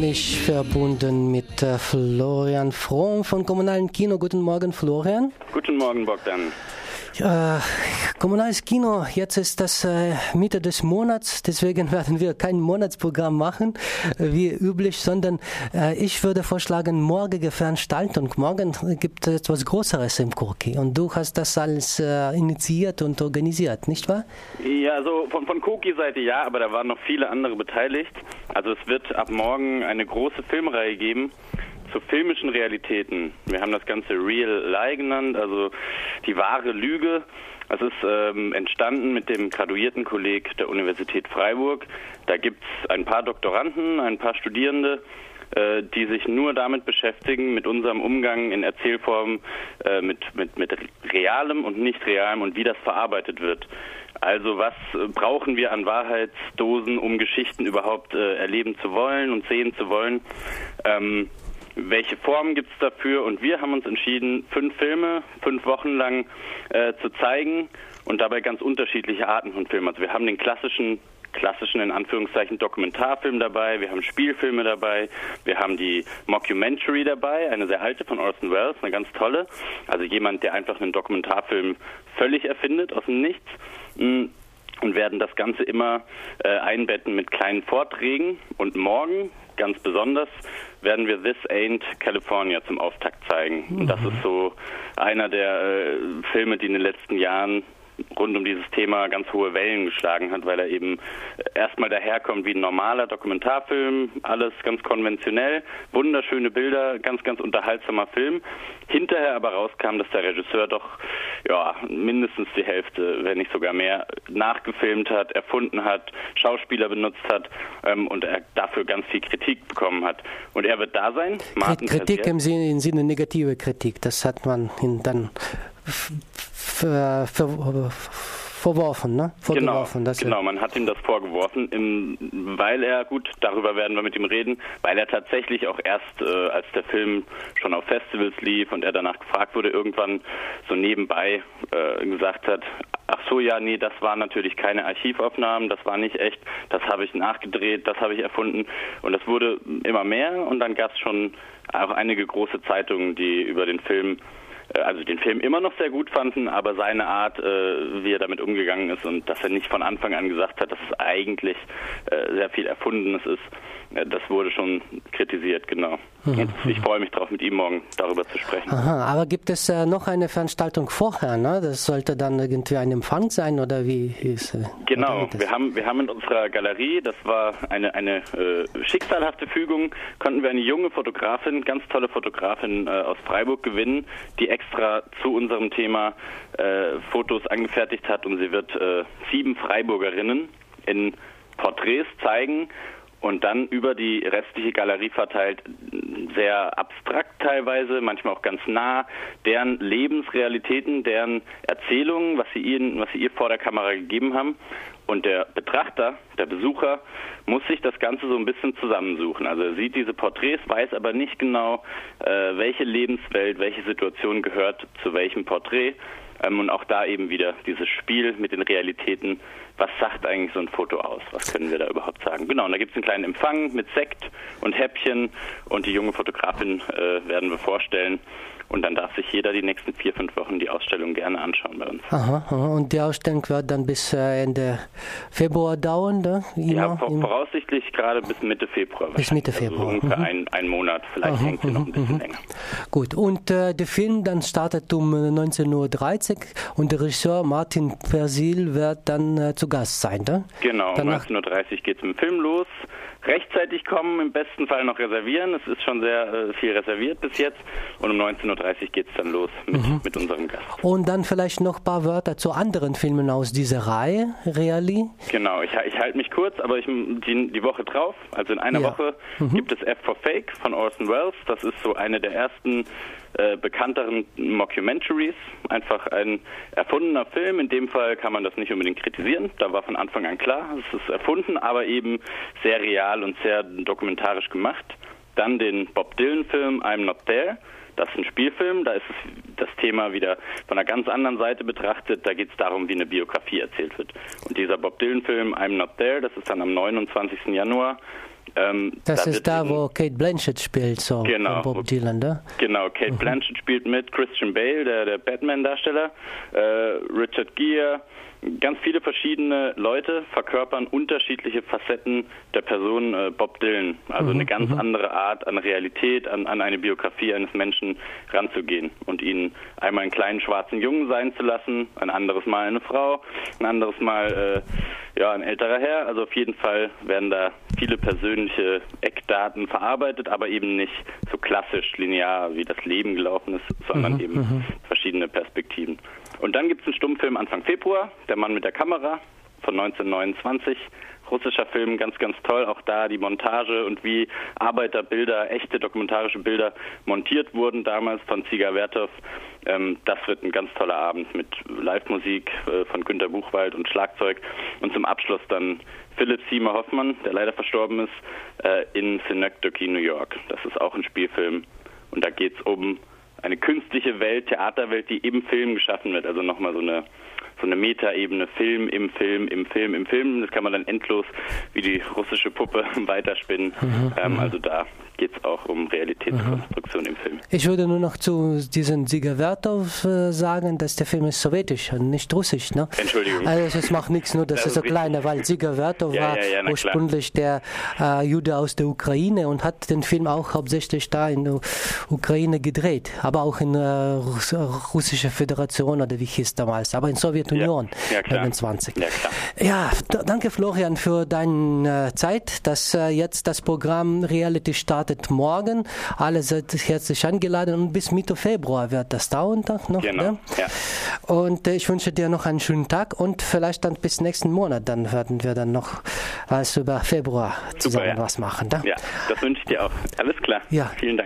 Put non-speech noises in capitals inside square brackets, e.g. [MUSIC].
Ich verbunden mit äh, Florian Fromm von Kommunalen Kino. Guten Morgen, Florian. Guten Morgen, Bogdan. Äh, Kommunales Kino, jetzt ist das äh, Mitte des Monats, deswegen [LAUGHS] werden wir kein Monatsprogramm machen, äh, wie üblich, sondern ich würde vorschlagen, morgige Veranstaltung. Morgen gibt es etwas Größeres im Koki und du hast das alles initiiert und organisiert, nicht wahr? Ja, also von, von Koki-Seite ja, aber da waren noch viele andere beteiligt. Also es wird ab morgen eine große Filmreihe geben zu filmischen Realitäten. Wir haben das Ganze Real Lie genannt, also die wahre Lüge. Es ist ähm, entstanden mit dem graduierten Kolleg der Universität Freiburg. Da gibt es ein paar Doktoranden, ein paar Studierende, äh, die sich nur damit beschäftigen, mit unserem Umgang in Erzählform, äh, mit, mit, mit realem und nicht realem und wie das verarbeitet wird. Also was äh, brauchen wir an Wahrheitsdosen, um Geschichten überhaupt äh, erleben zu wollen und sehen zu wollen? Ähm, welche Formen gibt es dafür? Und wir haben uns entschieden, fünf Filme, fünf Wochen lang äh, zu zeigen und dabei ganz unterschiedliche Arten von Filmen. Also wir haben den klassischen klassischen in Anführungszeichen Dokumentarfilm dabei, wir haben Spielfilme dabei, wir haben die Mockumentary dabei, eine sehr alte von Orson Welles, eine ganz tolle. Also jemand, der einfach einen Dokumentarfilm völlig erfindet aus dem Nichts. Mm, und werden das Ganze immer äh, einbetten mit kleinen Vorträgen. Und morgen, ganz besonders, werden wir This Ain't California zum Auftakt zeigen. Und das ist so einer der äh, Filme, die in den letzten Jahren rund um dieses Thema ganz hohe Wellen geschlagen hat, weil er eben erstmal daherkommt wie ein normaler Dokumentarfilm, alles ganz konventionell, wunderschöne Bilder, ganz, ganz unterhaltsamer Film. Hinterher aber rauskam, dass der Regisseur doch ja, mindestens die Hälfte, wenn nicht sogar mehr, nachgefilmt hat, erfunden hat, Schauspieler benutzt hat ähm, und er dafür ganz viel Kritik bekommen hat. Und er wird da sein. Martin Kritik im Sinne, im Sinne negative Kritik, das hat man dann ver, ver, verworfen, ne? Vorgeworfen, genau, genau, man hat ihm das vorgeworfen, im, weil er, gut, darüber werden wir mit ihm reden, weil er tatsächlich auch erst, äh, als der Film schon auf Festivals lief und er danach gefragt wurde, irgendwann so nebenbei äh, gesagt hat, ach so, ja, nee, das waren natürlich keine Archivaufnahmen, das war nicht echt, das habe ich nachgedreht, das habe ich erfunden und das wurde immer mehr und dann gab es schon auch einige große Zeitungen, die über den Film also den Film immer noch sehr gut fanden, aber seine Art, äh, wie er damit umgegangen ist und dass er nicht von Anfang an gesagt hat, dass es eigentlich äh, sehr viel Erfundenes ist, äh, das wurde schon kritisiert, genau. Mhm. Ich freue mich darauf, mit ihm morgen darüber zu sprechen. Aha, aber gibt es äh, noch eine Veranstaltung vorher? Ne? Das sollte dann irgendwie ein Empfang sein oder wie ist äh, Genau, wir haben, wir haben in unserer Galerie, das war eine, eine äh, schicksalhafte Fügung, konnten wir eine junge Fotografin, ganz tolle Fotografin äh, aus Freiburg gewinnen, die extra zu unserem Thema äh, Fotos angefertigt hat und sie wird sieben Freiburgerinnen in Porträts zeigen und dann über die restliche Galerie verteilt, sehr abstrakt teilweise, manchmal auch ganz nah, deren Lebensrealitäten, deren Erzählungen, was sie, ihnen, was sie ihr vor der Kamera gegeben haben. Und der Betrachter, der Besucher, muss sich das Ganze so ein bisschen zusammensuchen. Also er sieht diese Porträts, weiß aber nicht genau, äh, welche Lebenswelt, welche Situation gehört zu welchem Porträt. Ähm, und auch da eben wieder dieses Spiel mit den Realitäten. Was sagt eigentlich so ein Foto aus? Was können wir da überhaupt sagen? Genau, und da gibt es einen kleinen Empfang mit Sekt und Häppchen und die junge Fotografin äh, werden wir vorstellen. Und dann darf sich jeder die nächsten vier, fünf Wochen die Ausstellung gerne anschauen bei uns. Aha, aha. und die Ausstellung wird dann bis äh, Ende Februar dauern? Da? Ja, voraussichtlich gerade bis Mitte Februar. Bis Mitte also Februar. Also ungefähr mhm. ein, ein Monat, vielleicht aha, hängt sie noch ein bisschen mhm. länger. Gut, und äh, der Film dann startet um 19.30 Uhr und der Regisseur Martin Persil wird dann äh, zu Gast sein, da? Genau, um 19.30 Uhr geht es mit dem Film los rechtzeitig kommen, im besten Fall noch reservieren. Es ist schon sehr äh, viel reserviert bis jetzt. Und um 19.30 Uhr geht es dann los mit, mhm. mit unserem Gast. Und dann vielleicht noch ein paar Wörter zu anderen Filmen aus dieser Reihe, Reali? Genau, ich, ich halte mich kurz, aber ich, die, die Woche drauf, also in einer ja. Woche, mhm. gibt es F for Fake von Orson Welles. Das ist so eine der ersten äh, bekannteren Mockumentaries. Einfach ein erfundener Film. In dem Fall kann man das nicht unbedingt kritisieren. Da war von Anfang an klar, es ist erfunden, aber eben sehr real und sehr dokumentarisch gemacht. Dann den Bob Dylan-Film I'm Not There. Das ist ein Spielfilm, da ist das Thema wieder von einer ganz anderen Seite betrachtet. Da geht es darum, wie eine Biografie erzählt wird. Und dieser Bob Dylan-Film I'm Not There, das ist dann am 29. Januar Ähm, das da ist da, wo Kate Blanchett spielt, so Genau. Bob Dylan, ne? Genau, Kate Blanchett spielt mit, Christian Bale, der, der Batman-Darsteller, äh, Richard Gere, ganz viele verschiedene Leute verkörpern unterschiedliche Facetten der Person äh, Bob Dylan. Also eine ganz andere Art an Realität, an, an eine Biografie eines Menschen ranzugehen und ihn einmal einen kleinen schwarzen Jungen sein zu lassen, ein anderes Mal eine Frau, ein anderes Mal äh, ja ein älterer Herr. Also auf jeden Fall werden da viele persönliche Eckdaten verarbeitet, aber eben nicht so klassisch linear, wie das Leben gelaufen ist, sondern eben verschiedene Perspektiven. Und dann gibt es einen Stummfilm Anfang Februar, Der Mann mit der Kamera von 1929. Russischer Film, ganz, ganz toll. Auch da die Montage und wie Arbeiterbilder, echte dokumentarische Bilder montiert wurden damals von Ziga Werthoff. Ähm, das wird ein ganz toller Abend mit Live-Musik äh, von Günter Buchwald und Schlagzeug. Und zum Abschluss dann Philipp Seymour Hoffmann, der leider verstorben ist, äh, in Synecdoche, New York. Das ist auch ein Spielfilm. Und da geht es um eine künstliche Welt, Theaterwelt, die im Film geschaffen wird. Also nochmal so eine so eine Metaebene, Film im Film, im Film, im Film. Das kann man dann endlos wie die russische Puppe [LAUGHS] weiterspinnen. ähm, also da geht es auch um Realitätskonstruktion im Film. Ich würde nur noch zu diesem Sieger Werthoff äh, sagen, dass der Film ist sowjetisch und nicht russisch. Ne? Entschuldigung. Also es macht nichts, nur dass Das es so ist richtig. kleiner, weil Sieger Werthoff Ja, war ja, ja, na klar. ursprünglich der äh, Jude aus der Ukraine und hat den Film auch hauptsächlich da in der Ukraine gedreht, aber auch in der Russ russische Föderation oder wie hieß damals, aber in Sowjetunion Ja, ja, klar. 29. Ja. Ja, danke Florian für deine äh, Zeit, dass äh, jetzt das Programm Reality startet morgen. Alle seid herzlich eingeladen und bis Mitte Februar wird das dauern noch. Genau. Ne? Ja. Und äh, ich wünsche dir noch einen schönen Tag und vielleicht dann bis nächsten Monat, dann werden wir dann noch was über Februar zusammen ja. was machen. Ne? ja, das wünsche ich dir auch. Alles klar. Ja. Vielen Dank.